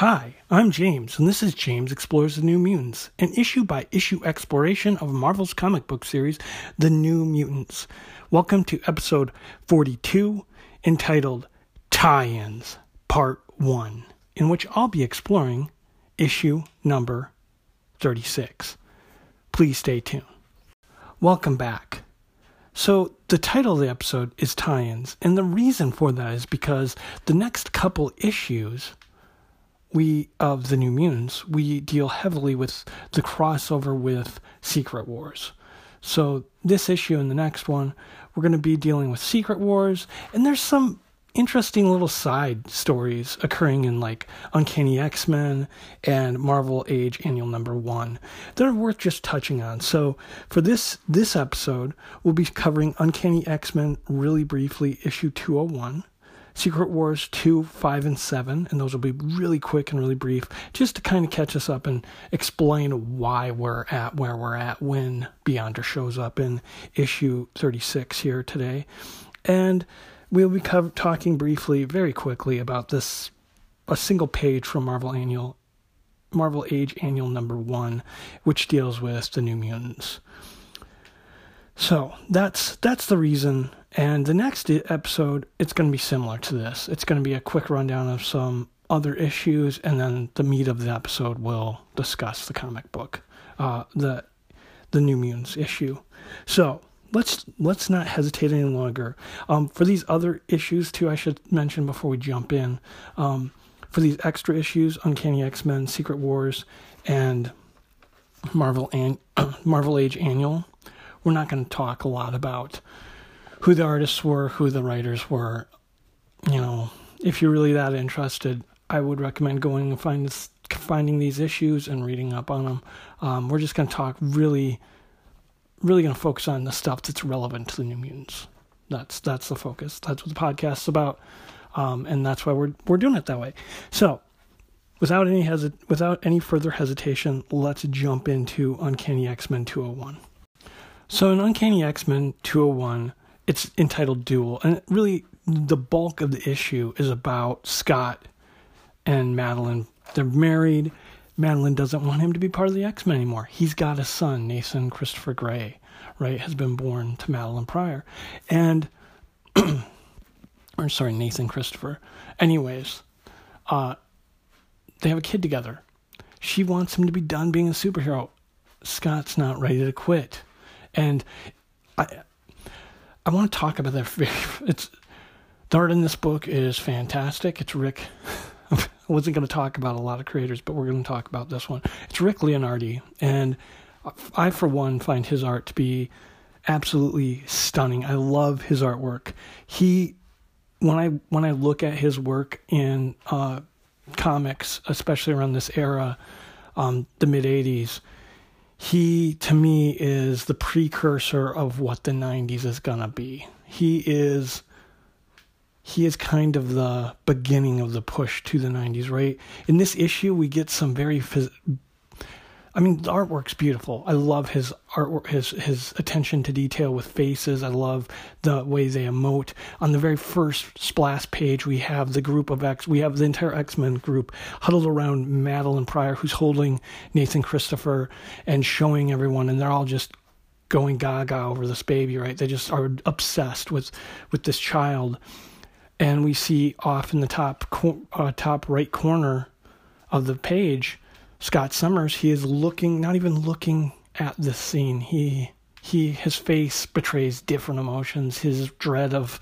Hi, I'm James, and this is James Explores the New Mutants, an issue by issue exploration of Marvel's comic book series, The New Mutants. Welcome to episode 42, entitled Tie Ins, Part 1, in which I'll be exploring issue number 36. Please stay tuned. Welcome back. So, the title of the episode is Tie Ins, and the reason for that is because the next couple issues we of the New Mutants, we deal heavily with the crossover with Secret Wars. So this issue and the next one, we're going to be dealing with Secret Wars, and there's some interesting little side stories occurring in like Uncanny X Men and Marvel Age Annual Number One that are worth just touching on. So for this this episode, we'll be covering Uncanny X Men really briefly, issue 201. Secret Wars 2, 5, and 7, and those will be really quick and really brief, just to kind of catch us up and explain why we're at where we're at when Beyonder shows up in issue 36 here today. And we'll be talking briefly, very quickly, about this a single page from Marvel Annual Marvel Age Annual Number One, which deals with the New Mutants. So that's that's the reason. And the next episode, it's going to be similar to this. It's going to be a quick rundown of some other issues, and then the meat of the episode will discuss the comic book, uh, the the New Mutants issue. So let's let's not hesitate any longer. Um, for these other issues too, I should mention before we jump in. Um, for these extra issues, Uncanny X Men, Secret Wars, and Marvel and Marvel Age Annual we're not going to talk a lot about who the artists were, who the writers were. You know, if you're really that interested, I would recommend going and find this, finding these issues and reading up on them. Um, we're just going to talk really, really going to focus on the stuff that's relevant to the New Mutants. That's that's the focus. That's what the podcast's about, um, and that's why we're we're doing it that way. So, without any hesit- without any further hesitation, let's jump into Uncanny X Men 201. So in Uncanny X Men 201, it's entitled Duel, and really the bulk of the issue is about Scott and Madelyne. They're married. Madelyne doesn't want him to be part of the X Men anymore. He's got a son, Nathan Christopher Gray, right? Has been born to Madelyne Pryor, and or sorry, Nathan Christopher. Anyways, uh, they have a kid together. She wants him to be done being a superhero. Scott's not ready to quit and I I want to talk about that. It's art in this book is fantastic. It's Rick. I wasn't going to talk about a lot of creators, but we're going to talk about this one. It's Rick Leonardi, and I, for one, find his art to be absolutely stunning. I love his artwork. He, when I when I look at his work in uh, comics, especially around this era, um, the mid '80s, he to me is the precursor of what the 90s is going to be. He is he is kind of the beginning of the push to the 90s, right? In this issue we get some very phys- I mean, the artwork's beautiful. I love his artwork, his his attention to detail with faces. I love the way they emote. On the very first splash page, we have the group of X. We have the entire X Men group huddled around Madelyne Pryor, who's holding Nathan Christopher and showing everyone, and they're all just going gaga over this baby. Right? They just are obsessed with with this child. And we see off in the top uh, top right corner of the page Scott Summers, he is looking, not even looking at the scene. He he his face betrays different emotions. His dread of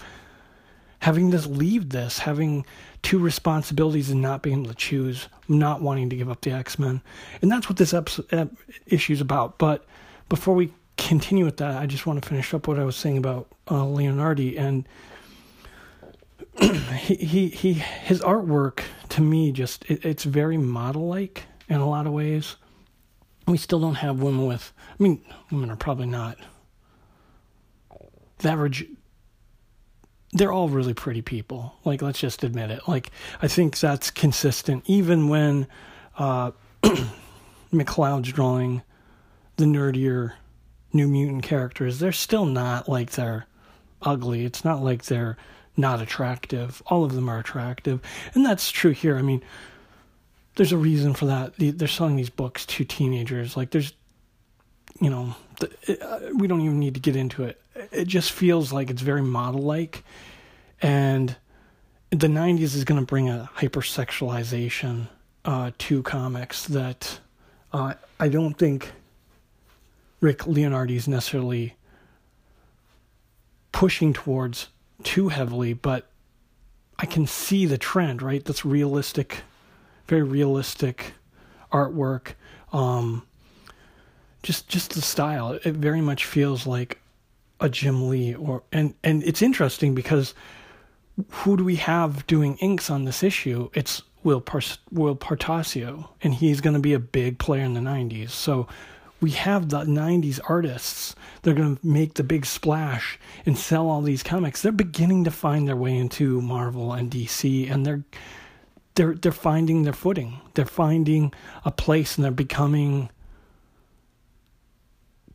having to leave this, having two responsibilities and not being able to choose, not wanting to give up the X Men, and that's what this episode, issue is about. But before we continue with that, I just want to finish up what I was saying about uh, Leonardi and he, he he his artwork to me just it, it's very model like in a lot of ways. We still don't have women with, I mean, women are probably not the average. They're all really pretty people. Like, let's just admit it. Like, I think that's consistent. Even when uh, McLeod's drawing the nerdier New Mutant characters, they're still not like they're ugly. It's not like they're not attractive. All of them are attractive. And that's true here. I mean, there's a reason for that. They're selling these books to teenagers. Like there's, you know, uh, we don't even need to get into it. It just feels like it's very model like, and the '90s is going to bring a hypersexualization uh, to comics that uh, I don't think Rick Leonardi is necessarily pushing towards too heavily, but I can see the trend, right? That's realistic, very realistic artwork. Um, just just the style. It very much feels like a Jim Lee or and and it's interesting because who do we have doing inks on this issue? It's Will Par- Whilce Portacio, and he's going to be a big player in the '90s. So we have the 90s artists they're going to make the big splash and sell all these comics they're beginning to find their way into marvel and dc and they're they're they're finding their footing they're finding a place and they're becoming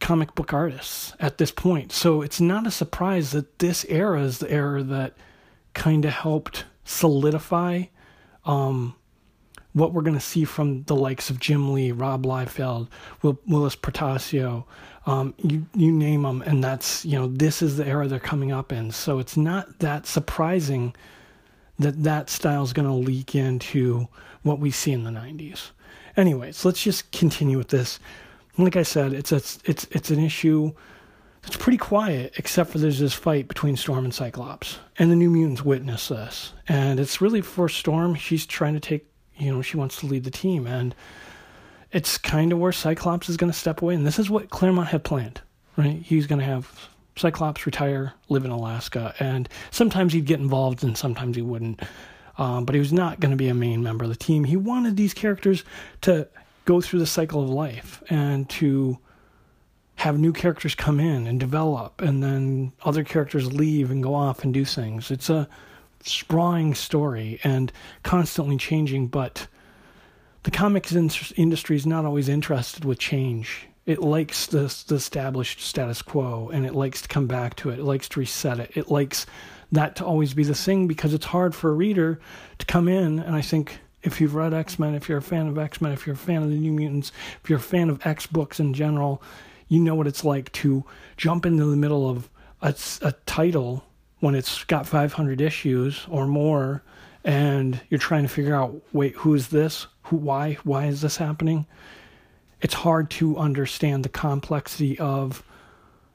comic book artists at this point so it's not a surprise that this era is the era that kind of helped solidify um, what we're going to see from the likes of Jim Lee, Rob Liefeld, Will, Whilce Portacio, um, you you name them, and that's you know this is the era they're coming up in. So it's not that surprising that that style is going to leak into what we see in the '90s. Anyways, let's just continue with this. Like I said, it's a, it's it's an issue that's pretty quiet, except for there's this fight between Storm and Cyclops, and the New Mutants witness this, and it's really for Storm. She's trying to take you know, she wants to lead the team. And it's kind of where Cyclops is going to step away. And this is what Claremont had planned, right? He's going to have Cyclops retire, live in Alaska. And sometimes he'd get involved and sometimes he wouldn't. Um, but he was not going to be a main member of the team. He wanted these characters to go through the cycle of life and to have new characters come in and develop and then other characters leave and go off and do things. It's a sprawling story and constantly changing, but the comics industry is not always interested with change. It likes the, the established status quo and it likes to come back to it. It likes to reset it. It likes that to always be the thing because it's hard for a reader to come in. And I think if you've read X Men, if you're a fan of X Men, if you're a fan of the New Mutants, if you're a fan of X books in general, you know what it's like to jump into the middle of a, a title when it's got 500 issues or more and you're trying to figure out wait who is this who why why is this happening it's hard to understand the complexity of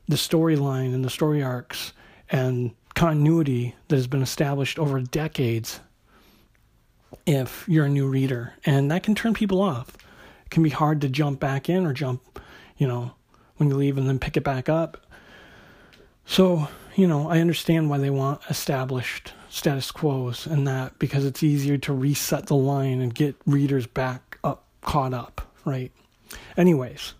the storyline and the story arcs and continuity that has been established over decades if you're a new reader. And that can turn people off. It can be hard to jump back in or jump you know when you leave and then pick it back up. So you know, I understand why they want established status quos and that because it's easier to reset the line and get readers back up, caught up, right? Anyways,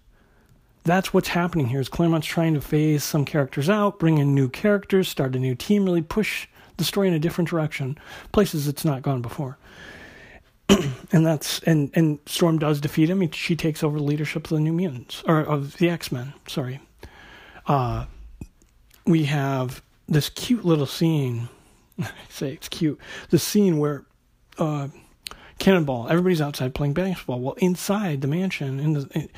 that's what's happening here. Is Claremont's trying to phase some characters out, bring in new characters, start a new team, really push the story in a different direction, places it's not gone before. and that's and and Storm does defeat him. She takes over leadership of the New Mutants or of the X Men. Sorry. Uh, we have this cute little scene. I say it's cute. The scene where uh, Cannonball, everybody's outside playing basketball. Well, inside the mansion, in the in,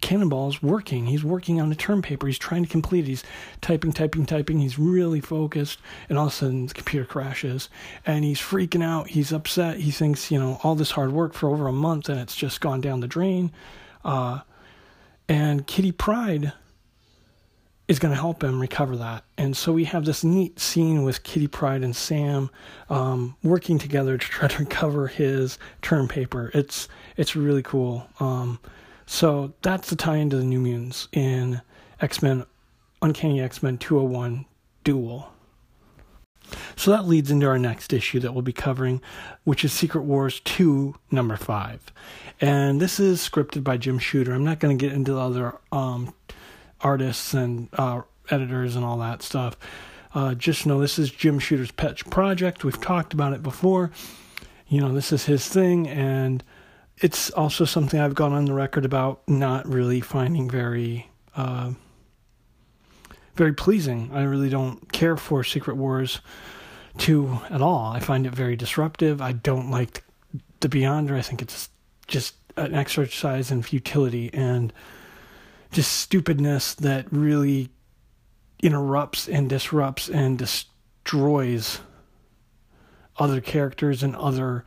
Cannonball is working. He's working on a term paper. He's trying to complete it. He's typing, typing, typing. He's really focused. And all of a sudden, the computer crashes. And he's freaking out. He's upset. He thinks, you know, all this hard work for over a month and it's just gone down the drain. Uh, and Kitty Pryde is going to help him recover that. And so we have this neat scene with Kitty Pryde and Sam um, working together to try to recover his term paper. It's it's really cool. Um, so that's the tie into the New Mutants in X Men, Uncanny X Men 201 Duel. So that leads into our next issue that we'll be covering, which is Secret Wars 2, number 5. And this is scripted by Jim Shooter. I'm not going to get into the other um, artists and uh, editors and all that stuff. Uh, just know this is Jim Shooter's pet project. We've talked about it before. You know, this is his thing, and it's also something I've gone on the record about not really finding very, uh, very pleasing. I really don't care for Secret Wars 2 at all. I find it very disruptive. I don't like the Beyonder. I think it's just an exercise in futility and just stupidness that really interrupts and disrupts and destroys other characters and other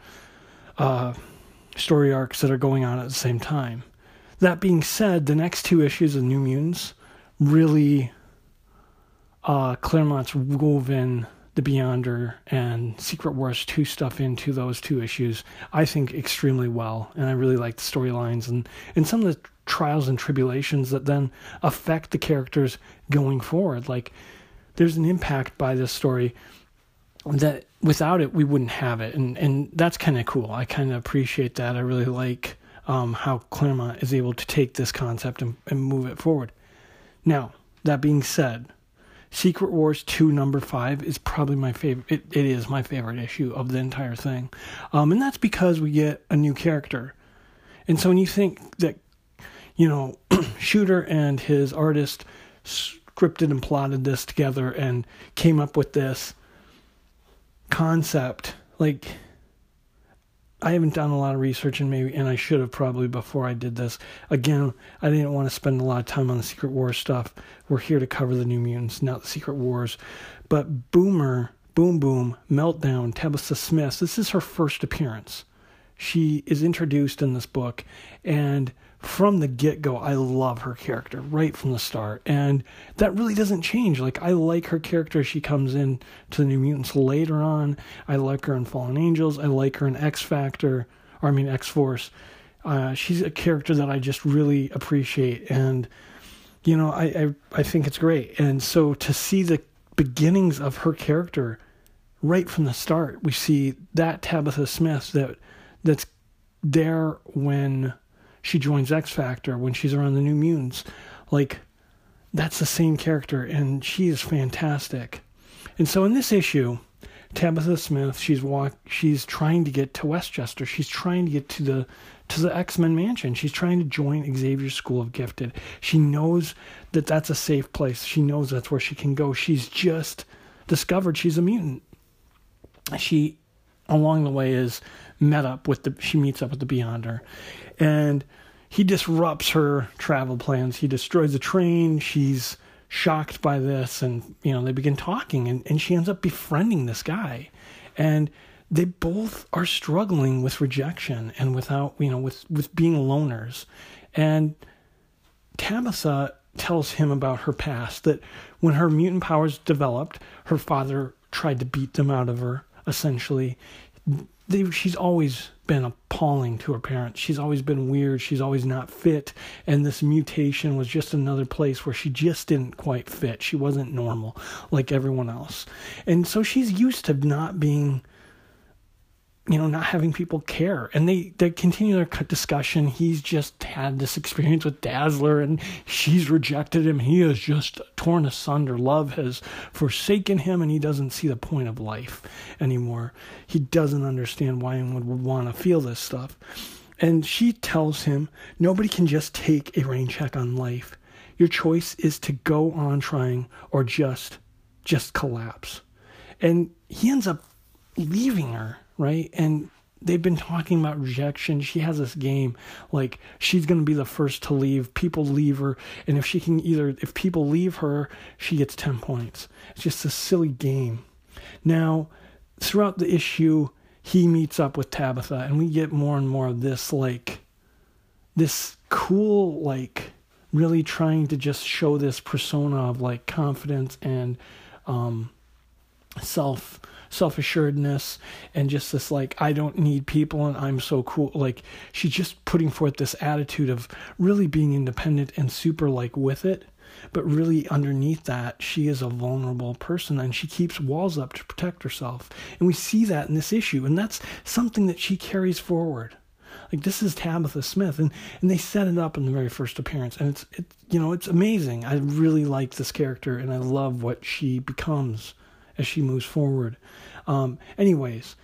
uh, story arcs that are going on at the same time. That being said, the next two issues of New Mutants really uh, Claremont's woven the Beyonder and Secret Wars 2 stuff into those two issues, I think extremely well. And I really like the storylines and, and some of the trials and tribulations that then affect the characters going forward. Like, there's an impact by this story that without it, we wouldn't have it. And, and that's kind of cool. I kind of appreciate that. I really like um, how Claremont is able to take this concept and, and move it forward. Now, that being said, Secret Wars 2 number 5 is probably my favorite it, it is my favorite issue of the entire thing. Um, and that's because we get a new character. And so when you think that you know, Shooter and his artist scripted and plotted this together and came up with this concept, like I haven't done a lot of research and maybe and I should have probably before I did this. Again, I didn't want to spend a lot of time on the Secret Wars stuff. We're here to cover the New Mutants, not the Secret Wars. But Boomer, Boom Boom, Meltdown, Tabitha Smith, this is her first appearance. She is introduced in this book and from the get go, I love her character right from the start. And that really doesn't change. Like, I like her character as she comes in to the New Mutants later on. I like her in Fallen Angels. I like her in X Factor, or I mean, X Force. Uh, she's a character that I just really appreciate. And, you know, I, I, I think it's great. And so to see the beginnings of her character right from the start, we see that Tabitha Smith that that's there when she joins X Factor, when she's around the New Mutants. Like, that's the same character, and she is fantastic. And so in this issue, Tabitha Smith, she's walk, she's trying to get to Westchester. She's trying to get to the to the X Men mansion. She's trying to join Xavier's School of Gifted. She knows that that's a safe place. She knows that's where she can go. She's just discovered she's a mutant. She, along the way, is met up with the. She meets up with the Beyonder, and he disrupts her travel plans. He destroys the train. She's shocked by this, and you know they begin talking, and, and she ends up befriending this guy, and they both are struggling with rejection and without you know with with being loners, and Tabitha tells him about her past that when her mutant powers developed, her father tried to beat them out of her. Essentially, they, she's always been appalling to her parents. She's always been weird. She's always not fit. And this mutation was just another place where she just didn't quite fit. She wasn't normal like everyone else. And so she's used to not being you know, not having people care. And they, they continue their discussion. He's just had this experience with Dazzler and she's rejected him. He is just torn asunder. Love has forsaken him and he doesn't see the point of life anymore. He doesn't understand why anyone would want to feel this stuff. And she tells him, nobody can just take a rain check on life. Your choice is to go on trying or just, just collapse. And he ends up leaving her right? And they've been talking about rejection. She has this game like she's going to be the first to leave. People leave her, and if she can either if people leave her, she gets 10 points. It's just a silly game. Now, throughout the issue, he meets up with Tabitha and we get more and more of this like this cool like really trying to just show this persona of like confidence and um self self assuredness and just this like I don't need people and I'm so cool. Like she's just putting forth this attitude of really being independent and super like with it. But really, underneath that, she is a vulnerable person and she keeps walls up to protect herself. And we see that in this issue. And that's something that she carries forward like this is Tabitha Smith, and and they set it up in the very first appearance, and it's it you know it's amazing. I really like this character, and I love what she becomes as she moves forward. Um, anyways,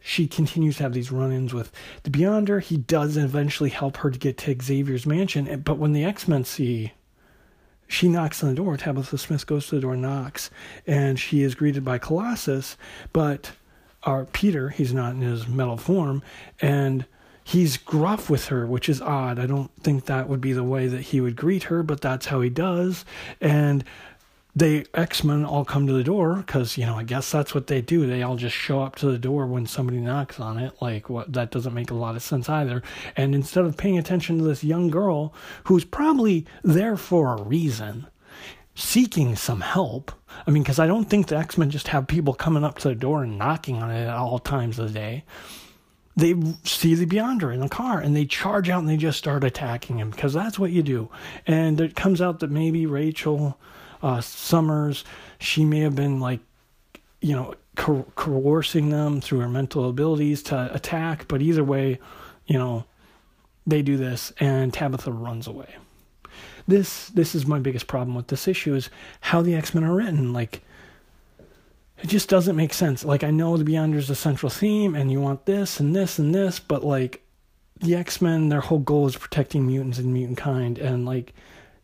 she continues to have these run-ins with the Beyonder. He does eventually help her to get to Xavier's mansion, but when the X-Men see, she knocks on the door. Tabitha Smith goes to the door, knocks, and she is greeted by Colossus. But our Peter, he's not in his metal form, and he's gruff with her, which is odd. I don't think that would be the way that he would greet her, but that's how he does. And they X-Men all come to the door because you know I guess that's what they do. They all just show up to the door when somebody knocks on it. Like what that doesn't make a lot of sense either. And instead of paying attention to this young girl who's probably there for a reason, seeking some help. I mean, because I don't think the X-Men just have people coming up to the door and knocking on it at all times of the day. They see the Beyonder in the car and they charge out and they just start attacking him because that's what you do. And it comes out that maybe Rachel uh, Summers. She may have been like, you know, co- coercing them through her mental abilities to attack. But either way, you know, they do this, and Tabitha runs away. This this is my biggest problem with this issue is how the X Men are written. Like, it just doesn't make sense. Like, I know the Beyonder's a central theme, and you want this and this and this, but like, the X Men, their whole goal is protecting mutants and mutant kind, and like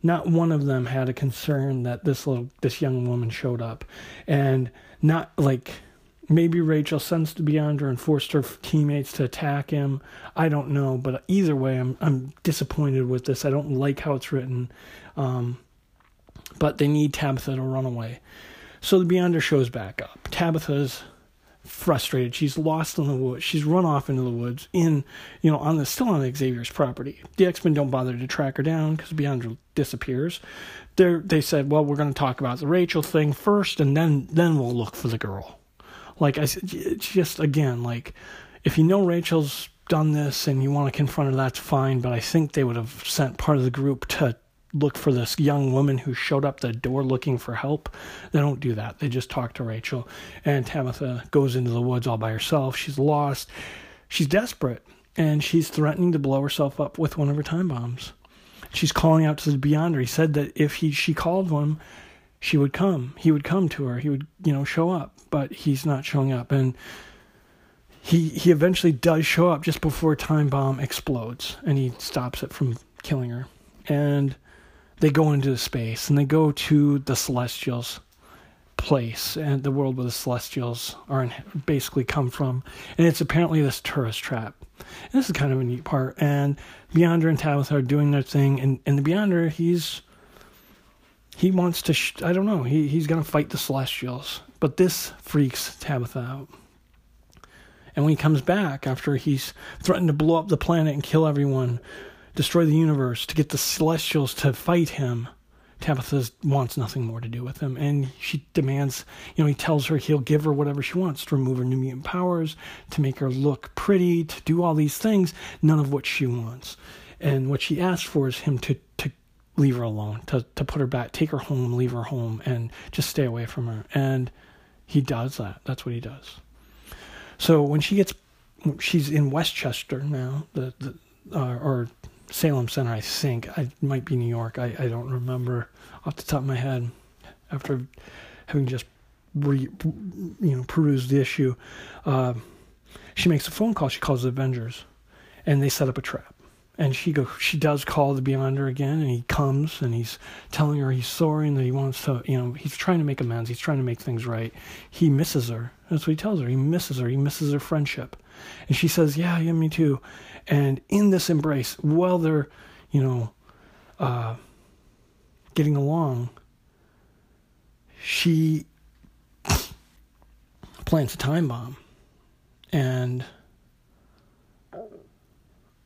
not one of them had a concern that this little this young woman showed up and not like maybe Rachel sensed Beyonder and forced her teammates to attack him. I don't know, but either way, I'm I'm disappointed with this. I don't like how it's written, um, but they need Tabitha to run away. So the Beyonder shows back up. Tabitha's frustrated. She's lost in the woods. She's run off into the woods in, you know, on the still on Xavier's property. The X Men don't bother to track her down because Beyonder disappears. They they said, well, we're going to talk about the Rachel thing first, and then then we'll look for the girl. Like I said, just again like if you know Rachel's done this and you want to confront her, that's fine. But I think they would have sent part of the group to look for this young woman who showed up the door looking for help. They don't do that. They just talk to Rachel. And Tabitha goes into the woods all by herself. She's lost. She's desperate. And she's threatening to blow herself up with one of her time bombs. She's calling out to the Beyonder. He said that if he she called him, she would come. He would come to her. He would, you know, show up. But he's not showing up. And he he eventually does show up just before time bomb explodes and he stops it from killing her. And they go into the space and they go to the Celestials place and the world where the Celestials are in, basically come from, and it's apparently this tourist trap. And this is kind of a neat part. And Beyonder and Tabitha are doing their thing, and and the Beyonder he's he wants to sh- I don't know he he's gonna fight the Celestials, but this freaks Tabitha out. And when he comes back after he's threatened to blow up the planet and kill everyone, destroy the universe, to get the Celestials to fight him. Tabitha wants nothing more to do with him, and she demands, you know, he tells her he'll give her whatever she wants to remove her new mutant powers, to make her look pretty, to do all these things, none of what she wants. And what she asks for is him to, to leave her alone, to, to put her back, take her home, leave her home, and just stay away from her. And he does that. That's what he does. So when she gets, she's in Westchester now, the, the uh, or Salem Center, I think. I might be New York. I, I don't remember off the top of my head. After having just re, you know perused the issue, uh, she makes a phone call. She calls the Avengers, and they set up a trap. And she go, she does call the Beyonder again, and he comes and he's telling her he's sorry and that he wants to, you know, he's trying to make amends. He's trying to make things right. He misses her. That's what he tells her. He misses her. He misses their friendship. And she says, Yeah, yeah, me too. And in this embrace, while they're, you know, uh, getting along, she plants a time bomb. And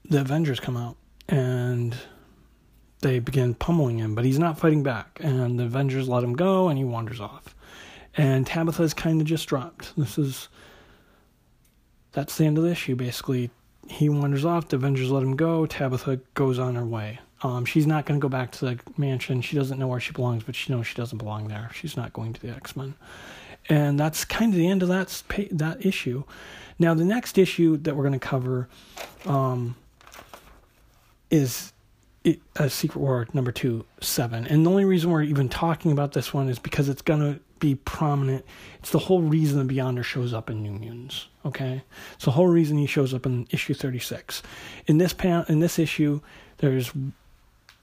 the Avengers come out and they begin pummeling him, but he's not fighting back. And the Avengers let him go and he wanders off. And Tabitha's kind of just dropped. This is that's the end of the issue. Basically, he wanders off. The Avengers let him go. Tabitha goes on her way. Um, she's not going to go back to the mansion. She doesn't know where she belongs, but she knows she doesn't belong there. She's not going to the X Men, and that's kind of the end of that that issue. Now, the next issue that we're going to cover um, is it, uh, Secret War number two seven, and the only reason we're even talking about this one is because it's going to be prominent. It's the whole reason the Beyonder shows up in New Mutants. Okay, it's the whole reason he shows up in issue thirty six. In this pan, in this issue, there's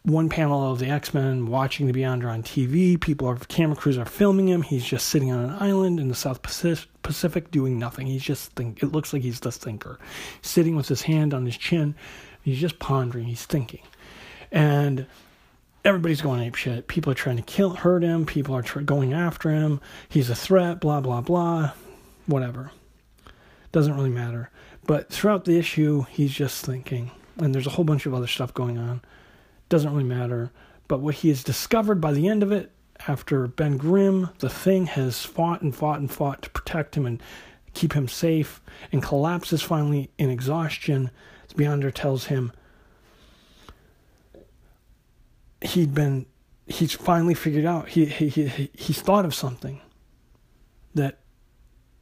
one panel of the X Men watching the Beyonder on TV. People are camera crews are filming him. He's just sitting on an island in the South Pacific doing nothing. He's just think. It looks like he's the thinker, sitting with his hand on his chin. He's just pondering. He's thinking, and everybody's going ape shit. People are trying to kill, hurt him. People are going after him. He's a threat. Blah blah blah. Whatever. Doesn't really matter. But throughout the issue, he's just thinking, and there's a whole bunch of other stuff going on. Doesn't really matter. But what he has discovered by the end of it, after Ben Grimm, the thing has fought and fought and fought to protect him and keep him safe, and collapses finally in exhaustion. Beyonder tells him he'd been he's finally figured out he, he, he he's thought of something that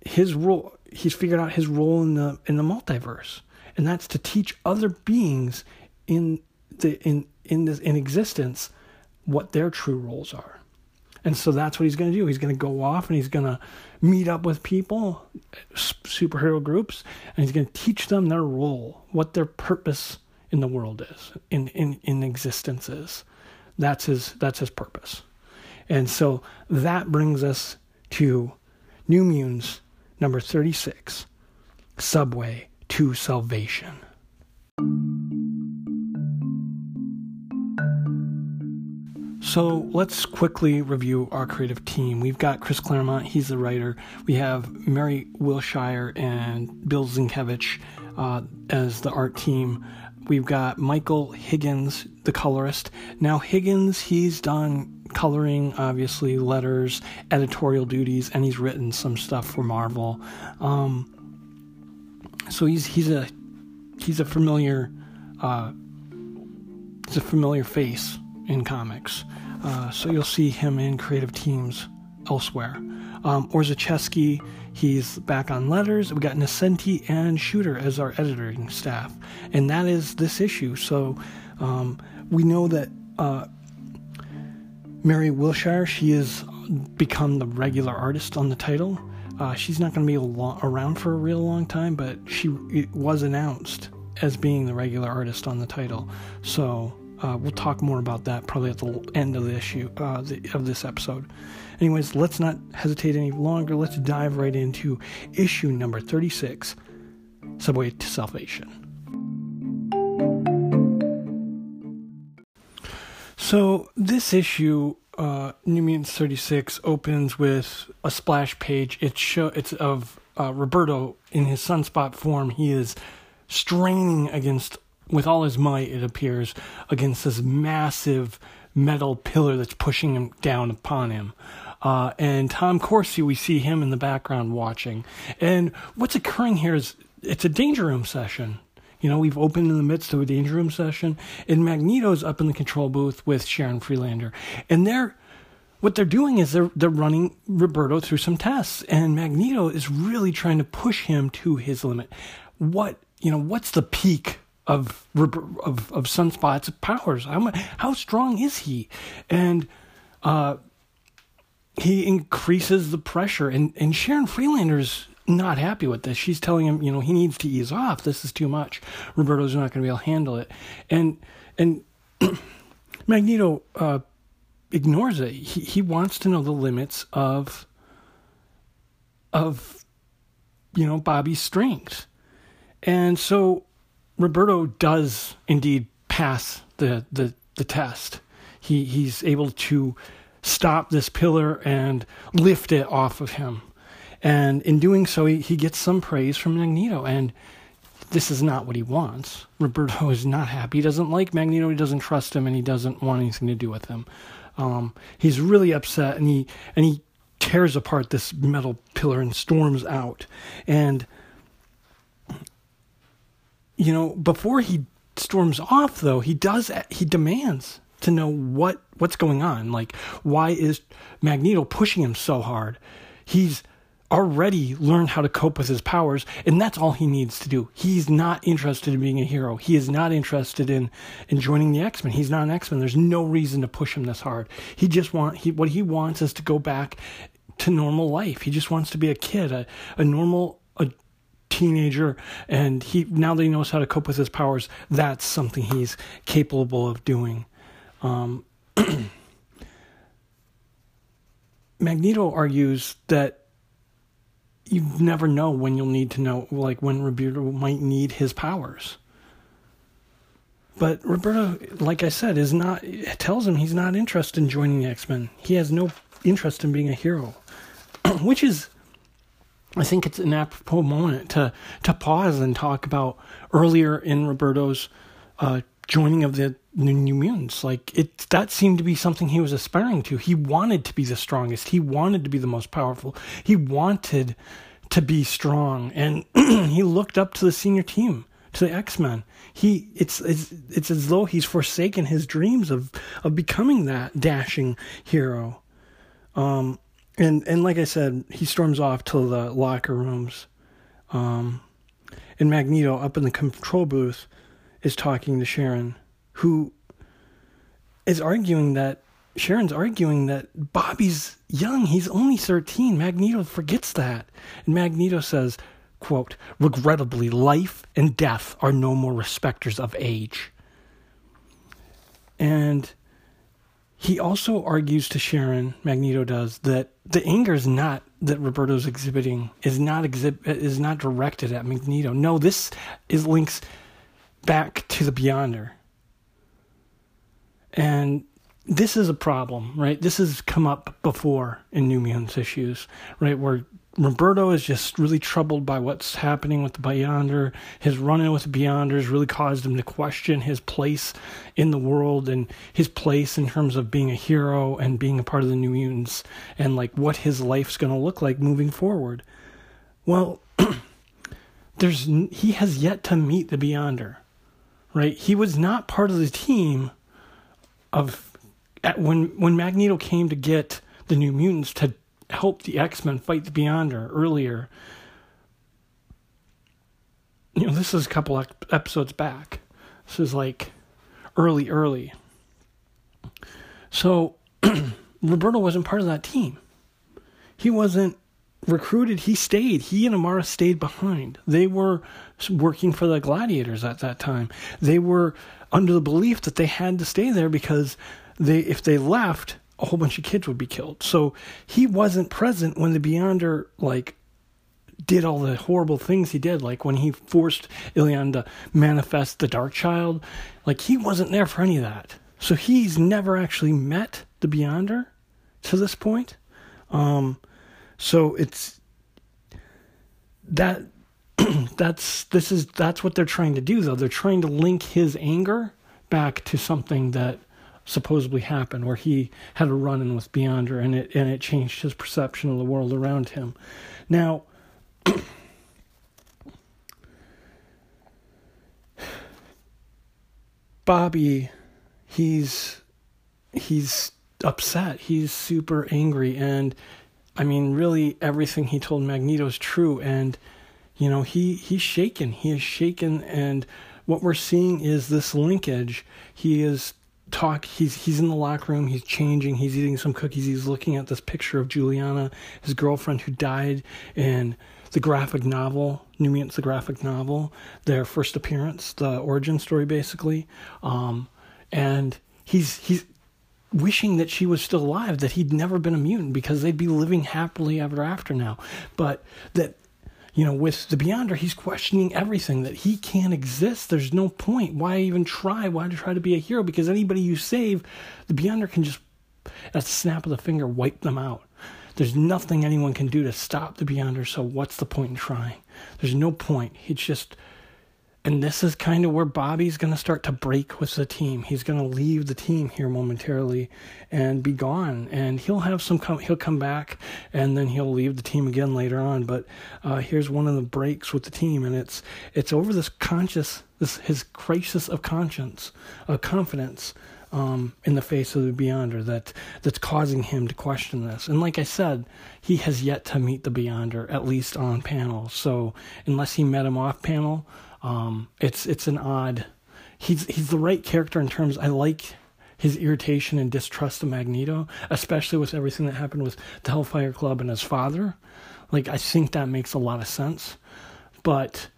his role he's figured out his role in the in the multiverse. And that's to teach other beings in the in in this in existence what their true roles are and so that's what he's going to do he's going to go off and he's going to meet up with people superhero groups and he's going to teach them their role what their purpose in the world is in in in existence is that's his that's his purpose. And so that brings us to New Mutants number 36, Subway to Salvation. So let's quickly review our creative team. We've got Chris Claremont, he's the writer. We have Mary Wilshire and Bill Sienkiewicz uh, as the art team. We've got Michael Higgins, the colorist. Now, Higgins, he's done coloring, obviously, letters, editorial duties, and he's written some stuff for Marvel. Um, so he's he's a he's a familiar uh, he's a familiar face in comics. Uh, so you'll see him in creative teams elsewhere. Um, Orzechowski, he's back on letters. We got Nocenti and Shooter as our editing staff, and that is this issue. So um, we know that uh, Mary Wilshire, she has become the regular artist on the title. Uh, she's not going to be lo- around for a real long time, but she was announced as being the regular artist on the title. So uh, we'll talk more about that probably at the end of the issue uh, the, of this episode. Anyways, let's not hesitate any longer. Let's dive right into issue number 36 Subway to Salvation. So, this issue, uh, New Mutants 36, opens with a splash page. It's, show, it's of uh, Roberto in his sunspot form. He is straining against, with all his might, it appears, against this massive metal pillar that's pushing him down upon him. Uh, and Tom Corsi, we see him in the background watching. And what's occurring here is it's a danger room session. You know, we've opened in the midst of a danger room session, and Magneto's up in the control booth with Sharon Friedlander, and they're what they're doing is they're they're running Roberto through some tests, and Magneto is really trying to push him to his limit. What you know? What's the peak of of of Sunspot's powers? How how strong is he? And uh, he increases the pressure, and and Sharon Friedlander's not happy with this. She's telling him, you know, he needs to ease off. This is too much. Roberto's not going to be able to handle it, and and Magneto uh, ignores it. He he wants to know the limits of of you know Bobby's strength, and so Roberto does indeed pass the the the test. He he's able to stop this pillar and lift it off of him. And in doing so, he, he gets some praise from Magneto. And this is not what he wants. Roberto is not happy. He doesn't like Magneto. He doesn't trust him, and he doesn't want anything to do with him. Um, he's really upset, and he and he tears apart this metal pillar and storms out. And you know, before he storms off, though, he does he demands to know what what's going on. Like, why is Magneto pushing him so hard? He's already learned how to cope with his powers, and that's all he needs to do. He's not interested in being a hero. He is not interested in in joining the X Men. He's not an X Men. There's no reason to push him this hard. He just want he what he wants is to go back to normal life. He just wants to be a kid, a, a normal a teenager, and he now that he knows how to cope with his powers, that's something he's capable of doing. Um, Magneto argues that you never know when you'll need to know, like when Roberto might need his powers. But Roberto, like I said, is not tells him he's not interested in joining the X Men. He has no interest in being a hero, which is, I think it's an apropos moment to to pause and talk about earlier in Roberto's uh, joining of the New Mutants. Like it, that seemed to be something he was aspiring to. He wanted to be the strongest. He wanted to be the most powerful. He wanted to be strong, and he looked up to the senior team, to the X Men he it's it's it's as though he's forsaken his dreams of of becoming that dashing hero. Um, and and like I said, he storms off to the locker rooms. Um, and Magneto up in the control booth is talking to Sharon, who is arguing that Sharon's arguing that Bobby's young. He's only 13. Magneto forgets that. And Magneto says, quote, regrettably, life and death are no more respecters of age. And he also argues to Sharon, Magneto does, that the anger is not that Roberto's exhibiting is not exhib- is not directed at Magneto. No, this is links back to the Beyonder. And this is a problem, right? This has come up before in New Mutants issues, right? Where Roberto is just really troubled by what's happening with the Beyonder. His run-in with the Beyonders really caused him to question his place in the world and his place in terms of being a hero and being a part of the New Mutants and like what his life's going to look like moving forward. Well, there's he has yet to meet the Beyonder, right? He was not part of the team of when when Magneto came to get the New Mutants to helped the X Men fight the Beyonder earlier. You know, this is a couple episodes back. This is like early, early. So Roberto wasn't part of that team. He wasn't recruited. He stayed. He and Amara stayed behind. They were working for the Gladiators at that time. They were under the belief that they had to stay there because they, if they left, a whole bunch of kids would be killed. So he wasn't present when the Beyonder like did all the horrible things he did, like when he forced Illyana to manifest the Dark Child. Like he wasn't there for any of that. So he's never actually met the Beyonder to this point. Um, so it's that that's this is that's what they're trying to do though. They're trying to link his anger back to something that supposedly happened, where he had a run-in with Beyonder, and it and it changed his perception of the world around him. Now. Bobby, he's he's upset. He's super angry, and I mean, really, everything he told Magneto is true. And you know, he he's shaken. He is shaken, and what we're seeing is this linkage. He is talk he's he's in the locker room he's changing he's eating some cookies he's looking at this picture of juliana his girlfriend who died in the graphic novel new mutants the graphic novel their first appearance the origin story basically. Um, and he's he's wishing that she was still alive that he'd never been a mutant because they'd be living happily ever after now. But that you know, with the Beyonder, he's questioning everything that he can't exist. There's no point. Why even try? Why try to be a hero? Because anybody you save, the Beyonder can just, at the snap of the finger, wipe them out. There's nothing anyone can do to stop the Beyonder, so what's the point in trying? There's no point. It's just and this is kind of where Bobby's going to start to break with the team. He's going to leave the team here momentarily and be gone. And he'll have some he'll come back and then he'll leave the team again later on. But uh, here's one of the breaks with the team, and it's it's over this conscious this his crisis of conscience, of confidence. Um, in the face of the Beyonder that that's causing him to question this. And like I said, he has yet to meet the Beyonder, at least on panel. So unless he met him off panel, um, it's it's an odd. He's he's the right character in terms. I like his irritation and distrust of Magneto, especially with everything that happened with the Hellfire Club and his father. Like I think that makes a lot of sense, but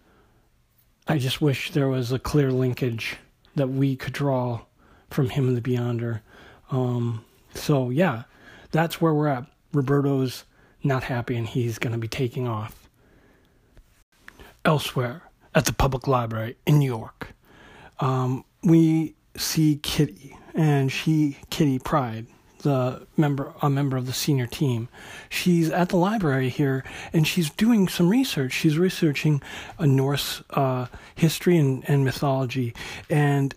I just wish there was a clear linkage that we could draw from him and the Beyonder. Um, so yeah, that's where we're at. Roberto's not happy and he's going to be taking off. Elsewhere, at the public library in New York, um, we see Kitty, and she, Kitty Pryde, the member a member of the senior team. She's at the library here and she's doing some research. She's researching a Norse uh, history and, and mythology, and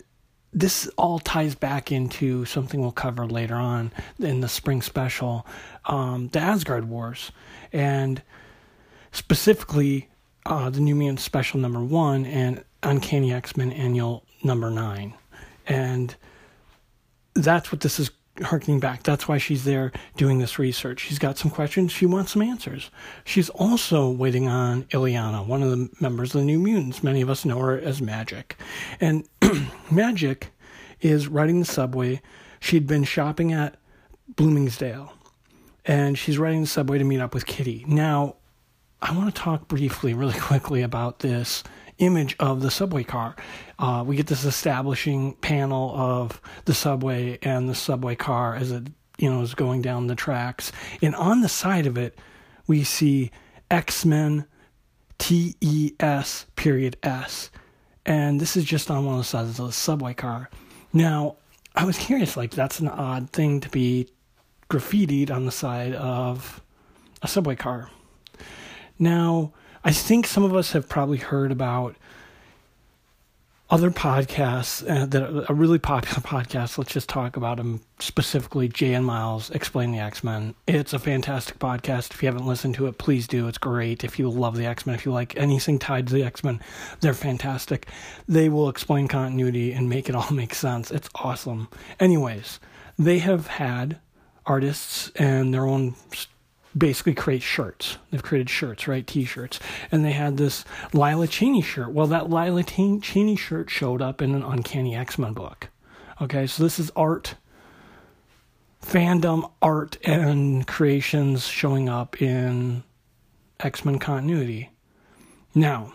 this all ties back into something we'll cover later on in the spring special, um, the Asgard Wars, and specifically uh, the New Mutants Special Number One and Uncanny X Men Annual Number Nine, and that's what this is harkening back. That's why she's there doing this research. She's got some questions. She wants some answers. She's also waiting on Illyana, one of the members of the New Mutants. Many of us know her as Magic. And Magic is riding the subway. She'd been shopping at Bloomingdale. And she's riding the subway to meet up with Kitty. Now, I want to talk briefly, really quickly, about this image of the subway car. Uh, we get this establishing panel of the subway and the subway car as it you know is going down the tracks, and on the side of it, we see X Men T E S period S, and this is just on one of the sides of the subway car. Now, I was curious, like that's an odd thing to be graffitied on the side of a subway car. Now, I think some of us have probably heard about other podcasts uh, that a really popular podcast. Let's just talk about them specifically. Jay and Miles explain the X Men. It's a fantastic podcast. If you haven't listened to it, please do. It's great. If you love the X Men, if you like anything tied to the X Men, they're fantastic. They will explain continuity and make it all make sense. It's awesome. Anyways, they have had artists and their own basically create shirts. They've created shirts, right? T-shirts. And they had this Lila Cheney shirt. Well, that Lila Cheney shirt showed up in an Uncanny X-Men book. Okay, so this is art, fandom art and creations showing up in X-Men continuity. Now,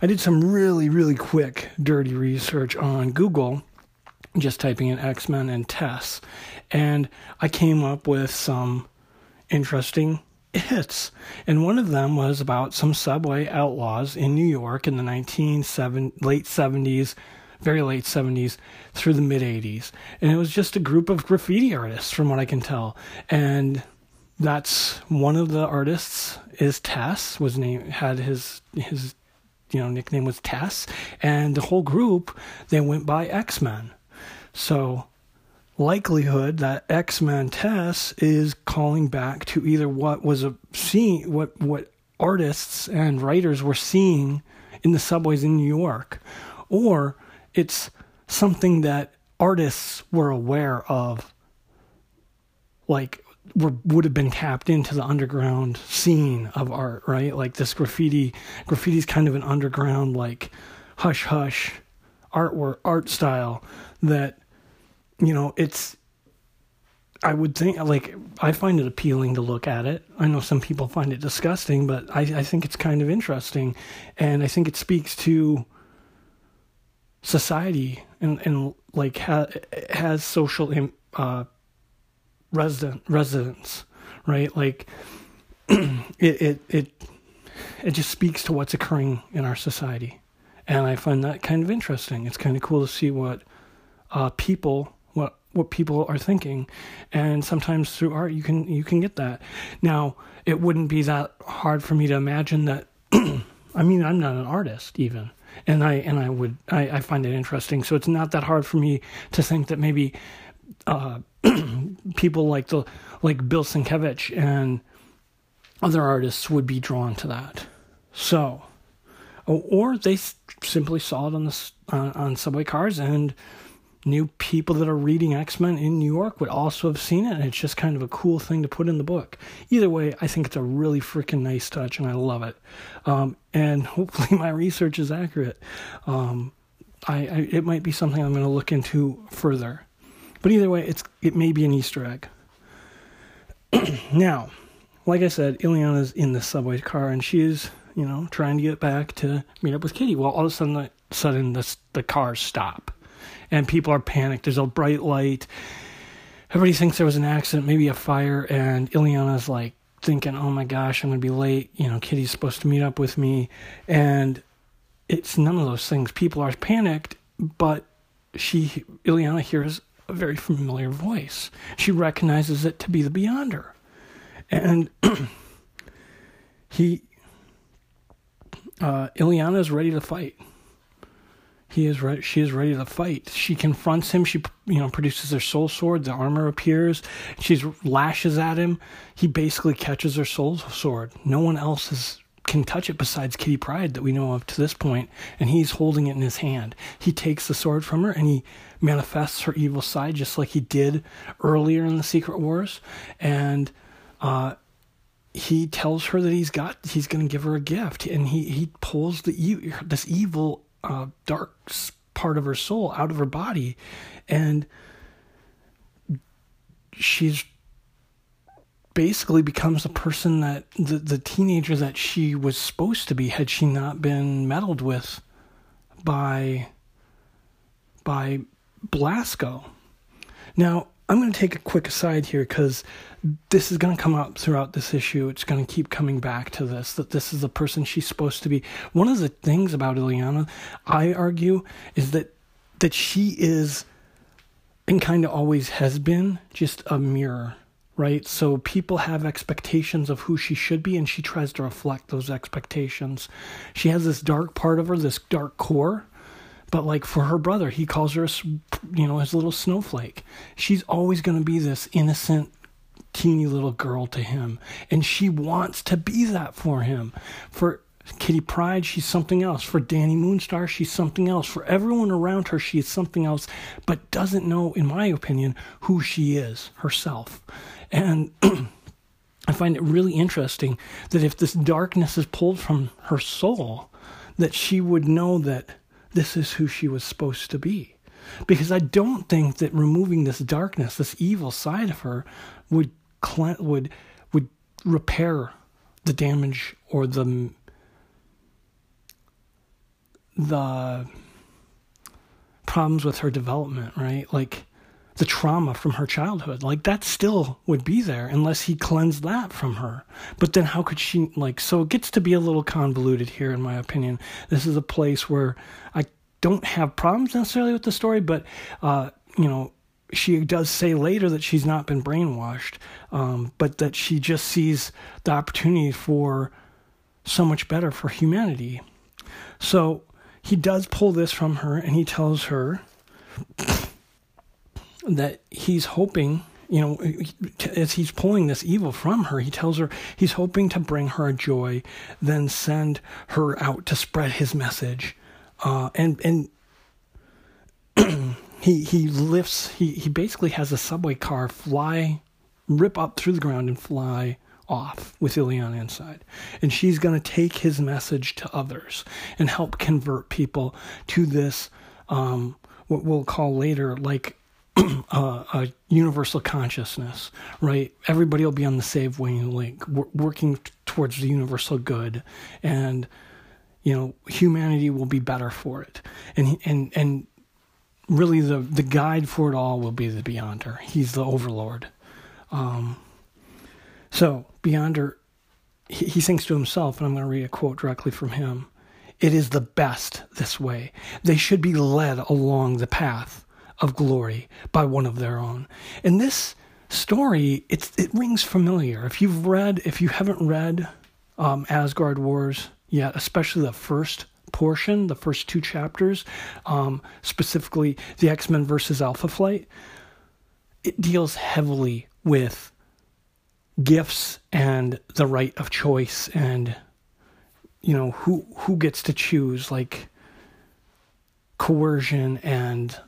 I did some really, really quick, dirty research on Google, just typing in X Men and Tess, and I came up with some interesting hits. And one of them was about some subway outlaws in New York in the 19 late 70s, very late 70s through the mid 80s. And it was just a group of graffiti artists, from what I can tell. And that's one of the artists is Tess was named had his his you know nickname was Tess and the whole group they went by X-Men. So likelihood that X-Men Tess is calling back to either what was a seeing what what artists and writers were seeing in the subways in New York or it's something that artists were aware of like were, would have been tapped into the underground scene of art right? Like this graffiti graffiti is kind of an underground like hush hush artwork art style that you know, it's I would think like I find it appealing to look at it. I know some people find it disgusting, but I, I think it's kind of interesting, and I think it speaks to society and and like ha, has social uh, resident residents, right? Like it it it it just speaks to what's occurring in our society, and I find that kind of interesting. It's kind of cool to see what uh, people what people are thinking. And sometimes through art you can you can get that. Now it wouldn't be that hard for me to imagine that i mean i'm not an artist even. And i and i would i, I find it interesting. So it's not that hard for me to think that maybe uh, people like the like bill sienkiewicz and other artists would be drawn to that. So or they simply saw it on the on, on subway cars and new people that are reading X Men in New York would also have seen it, and it's just kind of a cool thing to put in the book. Either way, I think it's a really freaking nice touch, and I love it. Um, and hopefully, my research is accurate. Um, I, I, it might be something I'm going to look into further. But either way, it's it may be an Easter egg. now, like I said, Illyana's in the subway car, and she is, you know, trying to get back to meet up with Kitty. Well, all of a sudden, the, sudden the the cars stop and people are panicked. There's a bright light. Everybody thinks there was an accident, maybe a fire, and Illyana's like thinking, "Oh my gosh, I'm gonna be late." You know, Kitty's supposed to meet up with me, and it's none of those things. People are panicked, but she Illyana hears a very familiar voice. She recognizes it to be the Beyonder, and he uh, Illyana is ready to fight. He is ready. She is ready to fight. She confronts him. She, you know, produces her soul sword. The armor appears. She lashes at him. He basically catches her soul sword. No one else is can touch it besides Kitty Pryde that we know of to this point, and he's holding it in his hand. He takes the sword from her and he manifests her evil side just like he did earlier in the Secret Wars, and uh, he tells her that he's got he's going to give her a gift and he he pulls the this evil uh, dark part of her soul out of her body and she's basically becomes the person that the the teenager that she was supposed to be had she not been meddled with by by Belasco. Now, I'm going to take a quick aside here because this is going to come up throughout this issue. It's going to keep coming back to this that this is the person she's supposed to be. One of the things about Illyana, I argue, is that that she is and kind of always has been just a mirror, right? So people have expectations of who she should be, and she tries to reflect those expectations. She has this dark part of her, this dark core but like for her brother, he calls her, a, you know, his little snowflake. She's always going to be this innocent, teeny little girl to him, and she wants to be that for him. For Kitty Pryde, she's something else. For Danny Moonstar, she's something else. For everyone around her, she is something else, but doesn't know, in my opinion, who she is herself. And I find it really interesting that if this darkness is pulled from her soul, that she would know that this is who she was supposed to be. Because I don't think that removing this darkness, this evil side of her, would would would repair the damage or the the problems with her development, right? Like the trauma from her childhood. Like that still would be there unless he cleansed that from her. But then how could she like so it gets to be a little convoluted here in my opinion. This is a place where I don't have problems necessarily with the story, but uh, you know, she does say later that she's not been brainwashed, um, but that she just sees the opportunity for so much better for humanity. So he does pull this from her and he tells her that he's hoping, you know, as he's pulling this evil from her, he tells her he's hoping to bring her joy, then send her out to spread his message. Uh, and and he he lifts he he basically has a subway car fly rip up through the ground and fly off with Illyana inside. And she's going to take his message to others and help convert people to this, um, what we'll call later, like a universal consciousness, right? Everybody will be on the same wavelength, working towards the universal good. And, you know, humanity will be better for it. And, and, and, really the the guide for it all will be the Beyonder. He's the overlord. Um, so Beyonder, he, he thinks to himself, and I'm going to read a quote directly from him. It is the best this way. They should be led along the path of glory by one of their own. And this story, it's, it rings familiar. If you've read, if you haven't read um, Asgard Wars yet, especially the first portion, the first two chapters, um, specifically the X Men versus Alpha Flight, it deals heavily with gifts and the right of choice and you know who who gets to choose like coercion and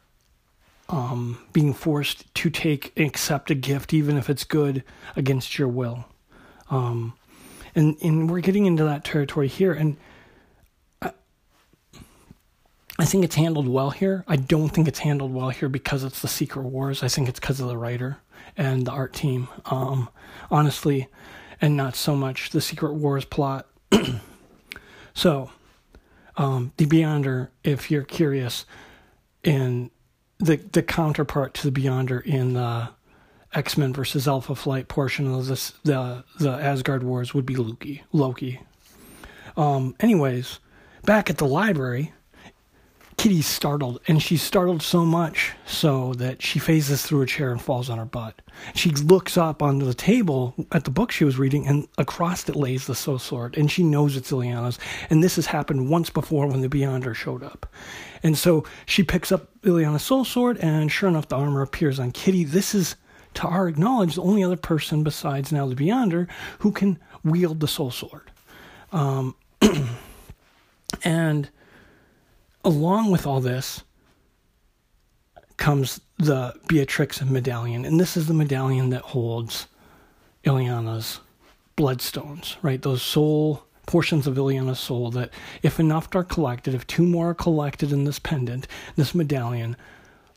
um, being forced to take and accept a gift even if it's good against your will um, and and we're getting into that territory here and I think it's handled well here. I don't think it's handled well here because it's the Secret Wars. I think it's because of the writer and the art team, um, honestly, and not so much the Secret Wars plot. so, um, The Beyonder, if you're curious, in the the counterpart to the Beyonder in the X Men versus Alpha Flight portion of this the the Asgard Wars would be Loki. Loki. Um, anyways, back at the library, Kitty's startled, and she's startled so much so that she phases through a chair and falls on her butt. She looks up onto the table at the book she was reading, and across it lays the soul sword, and she knows it's Illyana's. And this has happened once before when the Beyonder showed up. And so she picks up Illyana's soul sword, and sure enough, the armor appears on Kitty. This is, to our knowledge, the only other person besides now the Beyonder who can wield the soul sword. Um, and along with all this comes the Beatrix medallion, and this is the medallion that holds Illyana's bloodstones, right? Those soul portions of Illyana's soul that, if enough are collected, if two more are collected in this pendant, this medallion,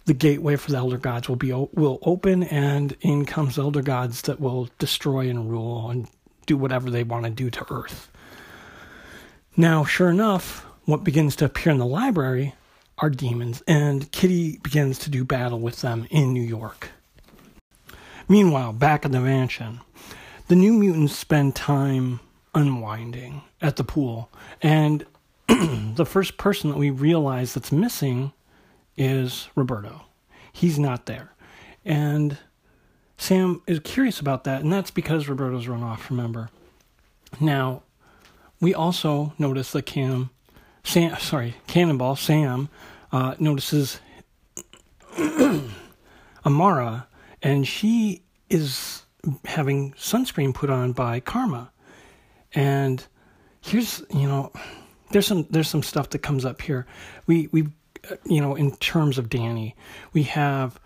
the gateway for the elder gods will be will open, and in comes elder gods that will destroy and rule and do whatever they want to do to Earth. Now, sure enough, what begins to appear in the library are demons, and Kitty begins to do battle with them in New York. Meanwhile, back in the mansion, the new mutants spend time unwinding at the pool, and the first person that we realize that's missing is Roberto. He's not there. And Sam is curious about that, and that's because Roberto's run off, remember. Now, we also notice that Cam Sam, sorry, Cannonball Sam uh, notices Amara, and she is having sunscreen put on by Karma. And here's you know, there's some there's some stuff that comes up here. We we you know in terms of Danny, we have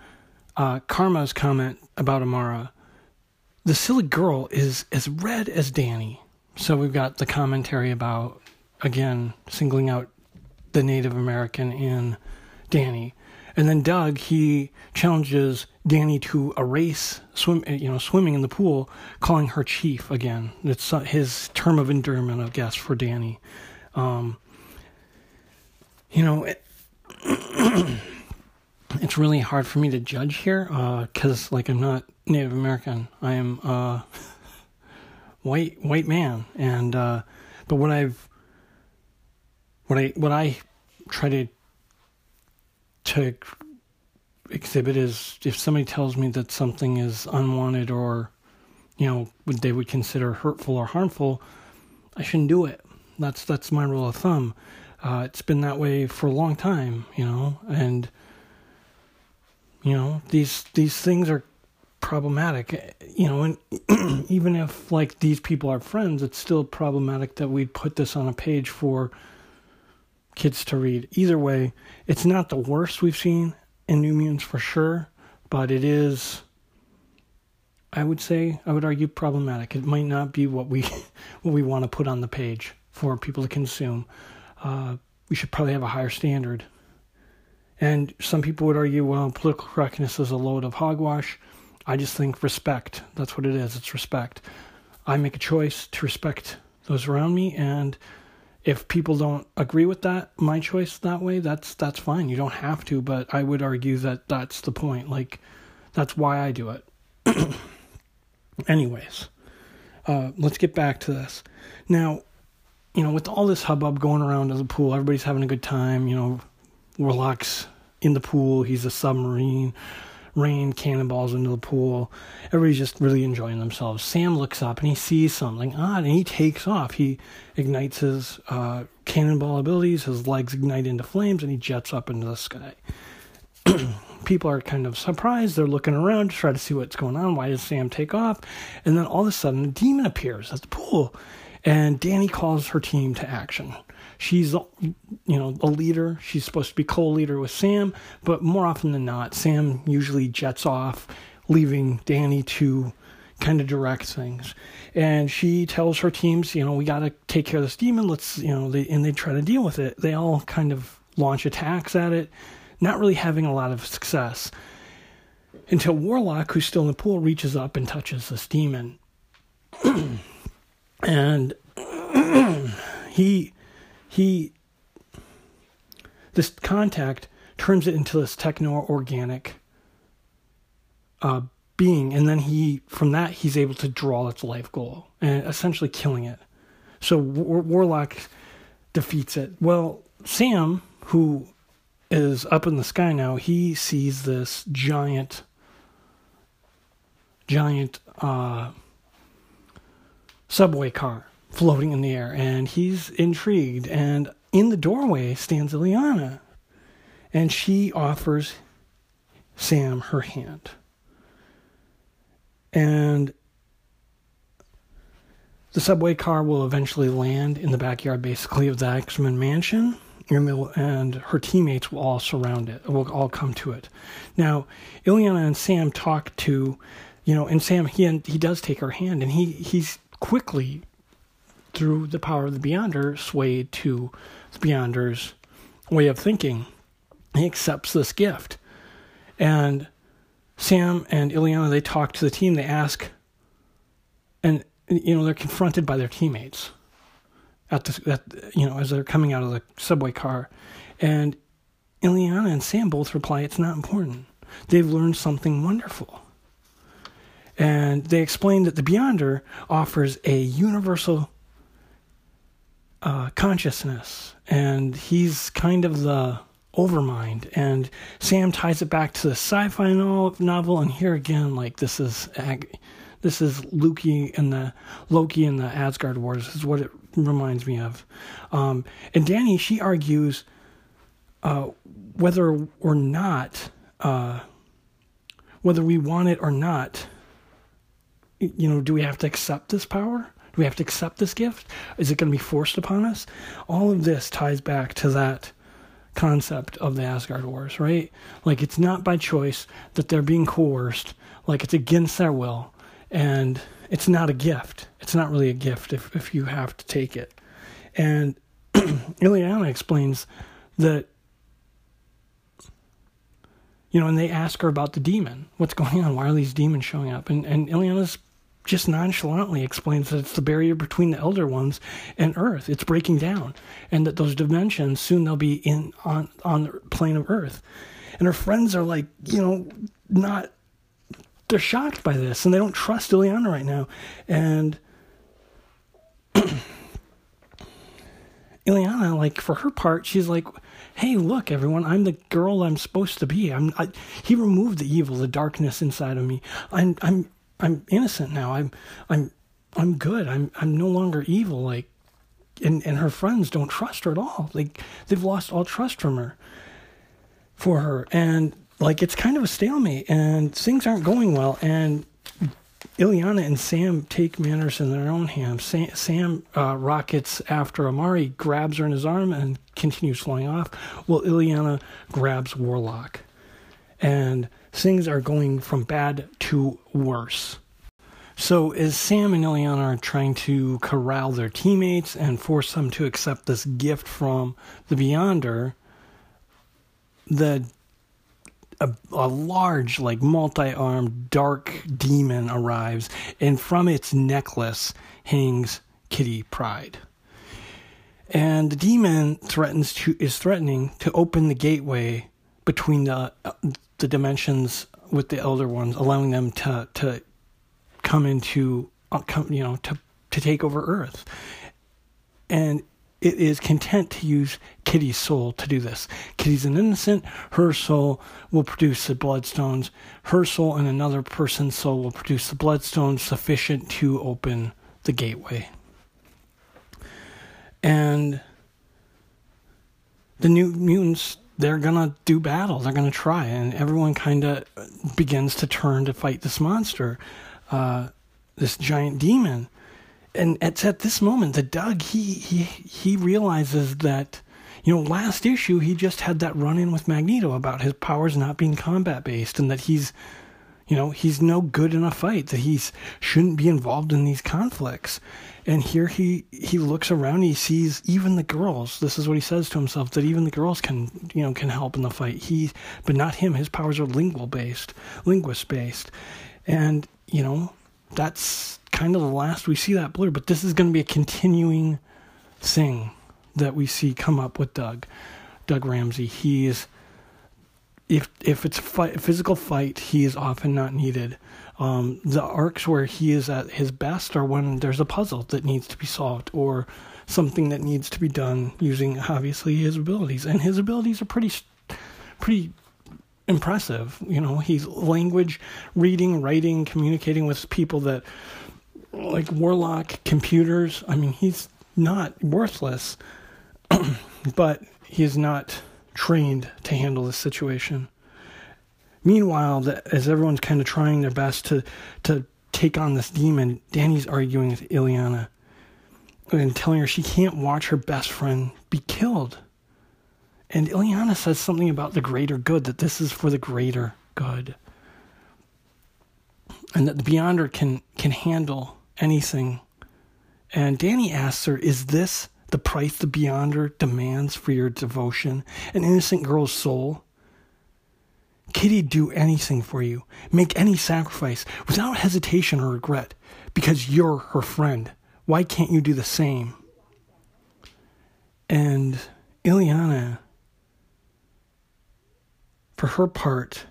uh, Karma's comment about Amara. The silly girl is as red as Danny. So we've got the commentary about again singling out the Native American in Danny. And then Doug, he challenges Danny to a race, swim, you know, swimming in the pool, calling her chief again. It's his term of endearment, I guess, for Danny. Um, you know, it, it's really hard for me to judge here because, uh, like, I'm not Native American. I am a white white man, and uh, but what I've what I what I try to to exhibit is if somebody tells me that something is unwanted or you know they would consider hurtful or harmful, I shouldn't do it. That's that's my rule of thumb. Uh, it's been that way for a long time, you know, and you know these these things are problematic, you know, and even if like these people are friends, it's still problematic that we put this on a page for kids to read. Either way, it's not the worst we've seen in New Mutants for sure, but it is, I would say, I would argue problematic. It might not be what we what we want to put on the page for people to consume. Uh, we should probably have a higher standard. And some people would argue, well, political correctness is a load of hogwash. I just think respect. That's what it is. It's respect. I make a choice to respect those around me and if people don't agree with that my choice that way that's that's fine. You don't have to but i would argue that that's the point. Like that's why i do it. Anyways uh, let's get back to this. Now you know with all this hubbub going around in the pool everybody's having a good time you know warlock's in the pool. He's a submarine Rahne cannonballs into the pool. Everybody's just really enjoying themselves. Sam looks up and he sees something odd and he takes off. He ignites his uh, cannonball abilities, his legs ignite into flames, and he jets up into the sky. People are kind of surprised. They're looking around to try to see what's going on. Why does Sam take off? And then all of a sudden, a demon appears at the pool, and Danny calls her team to action she's you know a leader. She's supposed to be co-leader with sam but more often than not sam usually jets off leaving danny to kind of direct things. And she tells her teams you know we got to take care of this demon. Let's you know they and they try to deal with it. They all kind of launch attacks at it not really having a lot of success until warlock who's still in the pool reaches up and touches this demon. And he he this contact turns it into this techno organic uh, being, and then he from that he's able to draw its life goal and essentially killing it. So War- Warlock defeats it. Well, Sam, who is up in the sky now, he sees this giant, giant uh, subway car floating in the air, and he's intrigued. And in the doorway stands Illyana, and she offers Sam her hand. And the subway car will eventually land in the backyard, basically, of the X Men mansion, and her teammates will all surround it, will all come to it. Now, Illyana and Sam talk to, you know, and Sam, he, he does take her hand, and he, he's quickly, through the power of the Beyonder, swayed to the Beyonder's way of thinking. He accepts this gift. And Sam and Illyana, they talk to the team, they ask, and, you know, they're confronted by their teammates at the, at, you know, as they're coming out of the subway car. And Illyana and Sam both reply, it's not important. They've learned something wonderful. And they explain that the Beyonder offers a universal uh, consciousness, and he's kind of the overmind. And Sam ties it back to the sci-fi novel, and here again, like this is this is Loki and the Loki and the Asgard Wars is what it reminds me of. Um, and Danny, she argues uh, whether or not, uh, whether we want it or not, you know, do we have to accept this power? Do we have to accept this gift? Is it going to be forced upon us? All of this ties back to that concept of the Asgard Wars, right? Like it's not by choice that they're being coerced, like it's against their will, and it's not a gift. It's not really a gift if, if you have to take it. And Illyana explains that, you know, and they ask her about the demon. What's going on? Why are these demons showing up? And, and Illyana's just nonchalantly explains that it's the barrier between the elder ones and earth. It's breaking down and that those dimensions soon they'll be in on on the plane of earth. And her friends are like you know not they're shocked by this and they don't trust Illyana right now. And Illyana like for her part she's like hey look everyone i'm the girl i'm supposed to be. I'm I, he removed the evil the darkness inside of me. I'm i'm I'm innocent now. I'm I'm I'm good. I'm I'm no longer evil. Like, and and her friends don't trust her at all. Like they've lost all trust from her, for her, and like it's kind of a stalemate, and things aren't going well. And Illyana and Sam take matters in their own hands. Sam, Sam uh, rockets after Amara, grabs her in his arm, and continues flying off. While Illyana grabs Warlock, and things are going from bad to worse. So, as Sam and Illyana are trying to corral their teammates and force them to accept this gift from the Beyonder, the a, a large, like multi-armed, dark demon arrives, and from its necklace hangs Kitty Pryde. And the demon threatens to is threatening to open the gateway between the uh, the dimensions with the elder ones, allowing them to to come into uh, come, you know to to take over Earth, and it is content to use Kitty's soul to do this. Kitty's an innocent. Her soul will produce the bloodstones. Her soul and another person's soul will produce the bloodstones sufficient to open the gateway. And the new mutants they're gonna do battle. They're gonna try, and everyone kind of begins to turn to fight this monster, uh, this giant demon. And it's at this moment that Doug he he he realizes that you know last issue he just had that run in with Magneto about his powers not being combat based and that he's you know he's no good in a fight that he shouldn't be involved in these conflicts and here he he looks around he sees even the girls. This is what he says to himself that even the girls can you know can help in the fight. He but not him. His powers are lingual based linguist based and you know that's kind of the last we see that blur. But this is going to be a continuing thing that we see come up with Doug Doug Ramsey. He's if if it's a fight, physical fight, he is often not needed. Um, the arcs where he is at his best are when there's a puzzle that needs to be solved or something that needs to be done using obviously his abilities, and his abilities are pretty pretty impressive. You know, he's language reading, writing, communicating with people that like Warlock computers. I mean, he's not worthless, but he is not trained to handle this situation. Meanwhile, the, as everyone's kind of trying their best to to take on this demon, Danny's arguing with Illyana and telling her she can't watch her best friend be killed. And Illyana says something about the greater good, that this is for the greater good. And that the Beyonder can can handle anything. And Danny asks her, Is this the price the Beyonder demands for your devotion? An innocent girl's soul? Kitty do anything for you, make any sacrifice without hesitation or regret, because you're her friend. Why can't you do the same? And Illyana, for her part,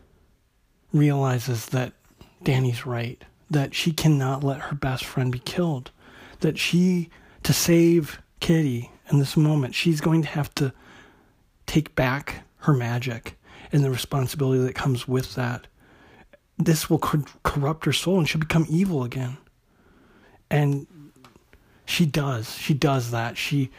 realizes that Danny's right, that she cannot let her best friend be killed, that she, to save Kitty in this moment, she's going to have to take back her magic and the responsibility that comes with that. This will cor- corrupt her soul and she'll become evil again. And she does. She does that. She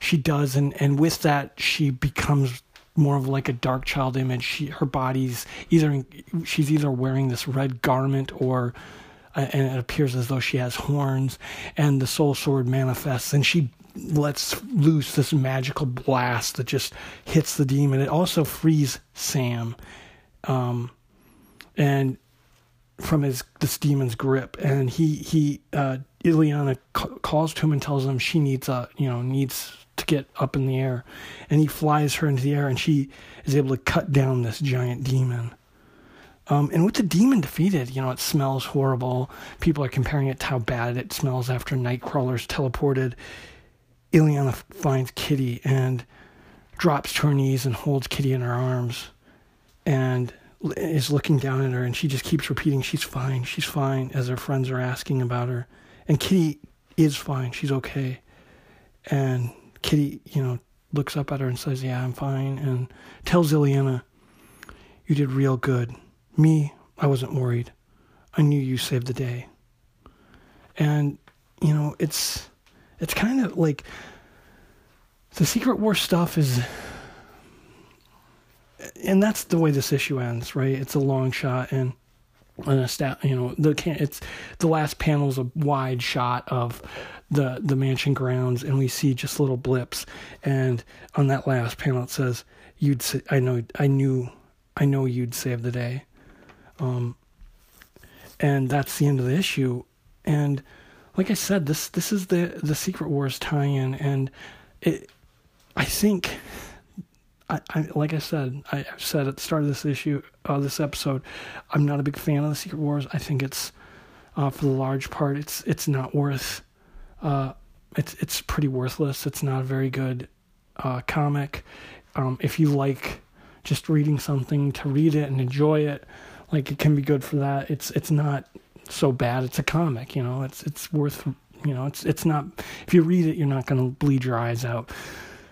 she does and and with that she becomes more of like a dark child image. She her body's either she's either wearing this red garment or uh, and it appears as though she has horns and the soul sword manifests and she lets loose this magical blast that just hits the demon. It also frees Sam, um, and from his this demon's grip, and he he uh, Illyana calls to him and tells him she needs a you know needs to get up in the air, and he flies her into the air, and she is able to cut down this giant demon. Um, and with the demon defeated, you know, it smells horrible. People are comparing it to how bad it smells after Nightcrawler's teleported. Illyana finds Kitty and drops to her knees and holds Kitty in her arms and is looking down at her and she just keeps repeating she's fine she's fine as her friends are asking about her. And Kitty is fine she's okay. And Kitty you know looks up at her and says yeah I'm fine and tells Illyana you did real good. Me I wasn't worried. I knew you saved the day. And you know it's it's kind of like the Secret War stuff is, and that's the way this issue ends, right? It's a long shot and. And a stat, you know, the can it's the last panel is a wide shot of the the mansion grounds, and we see just little blips. And on that last panel, it says, "You'd say, I know, I knew, I know you'd save the day." Um, and that's the end of the issue. And like I said, this this is the the Secret Wars tie-in, and it. I think, I, I like I said, I, said at the start of this issue, uh, this episode, I'm not a big fan of the Secret Wars. I think it's, uh, for the large part, it's it's not worth. Uh, it's it's pretty worthless. It's not a very good uh, comic. Um, if you like just reading something to read it and enjoy it, like it can be good for that. It's it's not so bad. It's a comic, you know. It's it's worth, you know. It's it's not. If you read it, you're not going to bleed your eyes out.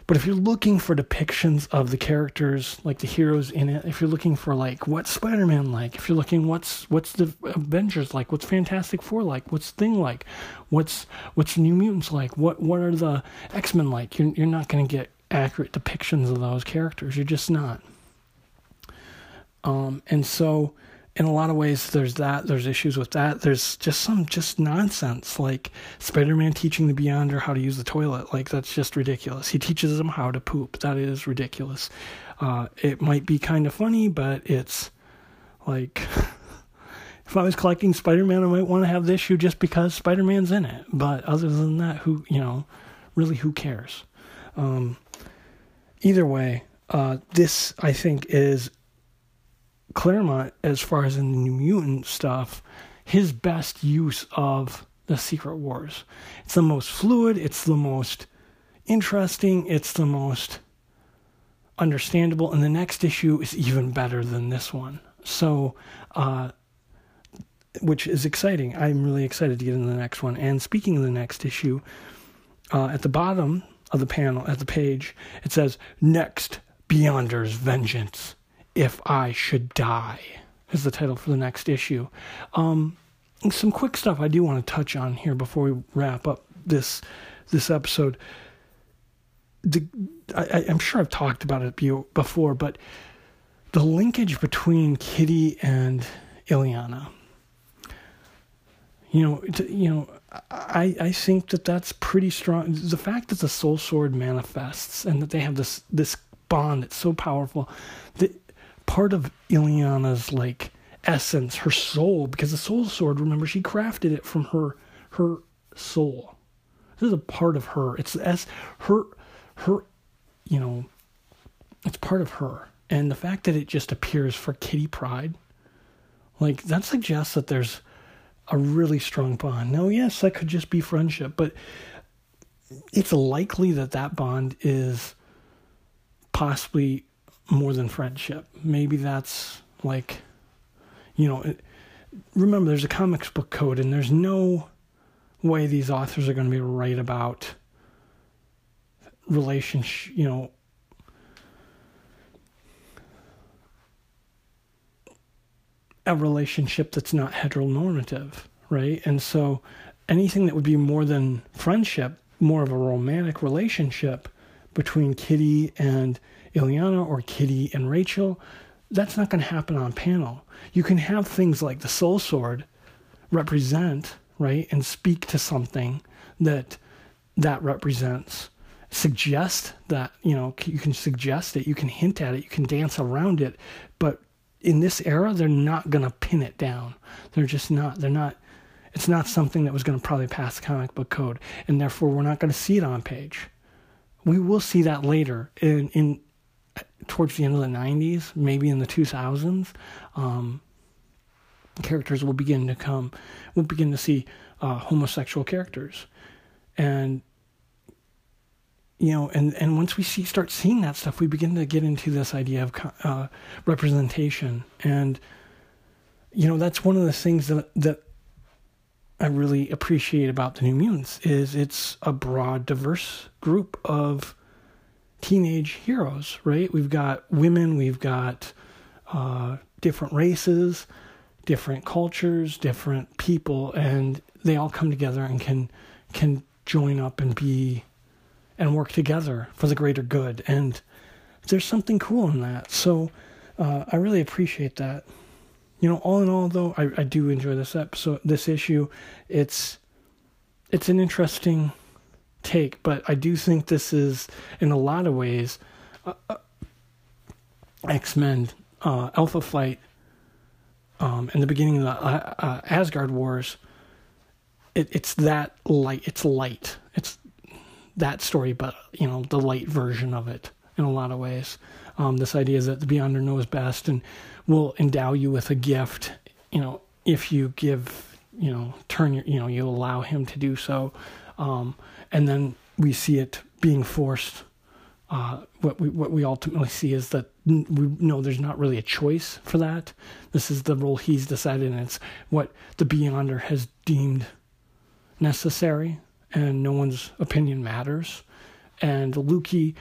But if you're looking for depictions of the characters, like the heroes in it, if you're looking for like what's Spider-Man like, if you're looking what's what's the Avengers like, what's Fantastic Four like, what's Thing like, what's what's New Mutants like, what what are the X-Men like, you're you're not going to get accurate depictions of those characters. You're just not. Um, and so in a lot of ways there's that there's issues with that. There's just some just nonsense like spider-man teaching the beyonder how to use the toilet. Like that's just ridiculous. He teaches them how to poop. That is ridiculous. Uh, it might be kind of funny but it's like if i was collecting spider-man i might want to have this issue just because spider-man's in it. But other than that who you know really who cares? Um, either way uh, this i think is Claremont, as far as in the New Mutant stuff, his best use of the Secret Wars. It's the most fluid, it's the most interesting, it's the most understandable, and the next issue is even better than this one. So, uh, which is exciting. I'm really excited to get into the next one. And speaking of the next issue, uh, at the bottom of the panel, at the page, it says, Next, Beyonder's Vengeance, If I Should Die, is the title for the next issue. Um, some quick stuff I do want to touch on here before we wrap up this this episode. The, I, I'm sure I've talked about it before, but the linkage between Kitty and Illyana. You know, you know, I I think that that's pretty strong. The fact that the Soul Sword manifests and that they have this this bond that's so powerful, that part of Illyana's like essence, her soul, because the Soul Sword, remember, she crafted it from her her soul. This is a part of her. It's as her her, you know, it's part of her and the fact that it just appears for Kitty Pryde, like that suggests that there's a really strong bond. Now, yes, that could just be friendship, but it's likely that that bond is possibly more than friendship. Maybe that's like, you know, it, remember there's a comics book code, and there's no way these authors are going to be right about relationship, you know, a relationship that's not heteronormative, right? And so anything that would be more than friendship, more of a romantic relationship between Kitty and Illyana or Kitty and Rachel, that's not going to happen on panel. You can have things like the soul sword represent, right, and speak to something that that represents suggest that you know you can suggest it you can hint at it you can dance around it but in this era, they're not going to pin it down. They're just not. They're not. It's not something that was going to probably pass comic book code, and therefore we're not going to see it on page. We will see that later in in towards the end of the '90s, maybe in the 2000s. Um, characters will begin to come. We'll begin to see uh, homosexual characters, and you know, and, and once we see start seeing that stuff, we begin to get into this idea of uh, representation, and you know, that's one of the things that that I really appreciate about the New Mutants is it's a broad, diverse group of teenage heroes. Right? We've got women, we've got uh, different races, different cultures, different people, and they all come together and can can join up and be and work together for the greater good. And there's something cool in that. So uh, I really appreciate that. You know, all in all, though, I, I do enjoy this episode, this issue. It's it's an interesting take, but I do think this is, in a lot of ways, uh, uh, X Men, uh, Alpha Flight, um, and the beginning of the uh, uh, Asgard Wars. It, it's that light. It's light. It's that story, but you know the light version of it in a lot of ways. Um, this idea is that the Beyonder knows best and will endow you with a gift. You know, if you give, you know, turn your, you know, you allow him to do so, um, and then we see it being forced. Uh, what we what we ultimately see is that we know there's not really a choice for that. This is the role he's decided, and it's what the Beyonder has deemed necessary and no one's opinion matters. And Loki,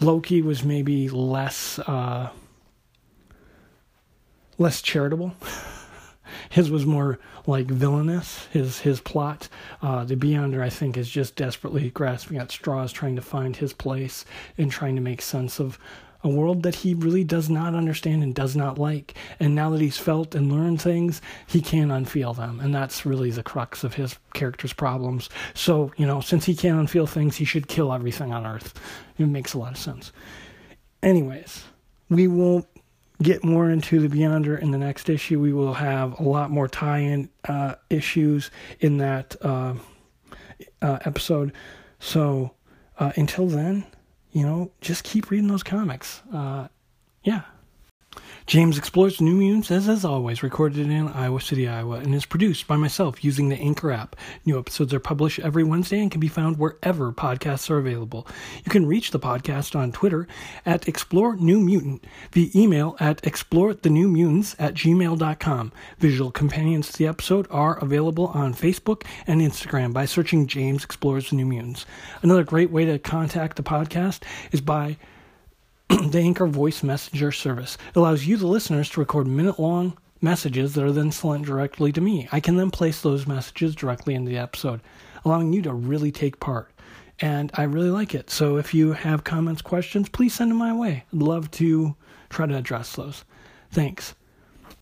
Loki was maybe less uh, less charitable. his was more like villainous. His his plot, uh, the Beyonder, I think, is just desperately grasping at straws, trying to find his place and trying to make sense of a world that he really does not understand and does not like. And now that he's felt and learned things, he can't unfeel them. And that's really the crux of his character's problems. So, you know, since he can't unfeel things, he should kill everything on Earth. It makes a lot of sense. Anyways, we will get more into the Beyonder in the next issue. We will have a lot more tie in uh, issues in that uh, uh, episode. So, uh, until then, you know, just keep reading those comics. Uh, yeah. James Explores New Mutants is, as always, recorded in Iowa City, Iowa, and is produced by myself using the Anchor app. New episodes are published every Wednesday and can be found wherever podcasts are available. You can reach the podcast on Twitter at Explore New Mutant, via email at explorethenewmutants at gmail.com. Visual companions to the episode are available on Facebook and Instagram by searching James Explores New Mutants. Another great way to contact the podcast is by the Anchor voice messenger service. Allows you, the listeners, to record minute long messages that are then sent directly to me. I can then place those messages directly into the episode, allowing you to really take part. And I really like it. So if you have comments, questions, please send them my way. I'd love to try to address those. Thanks.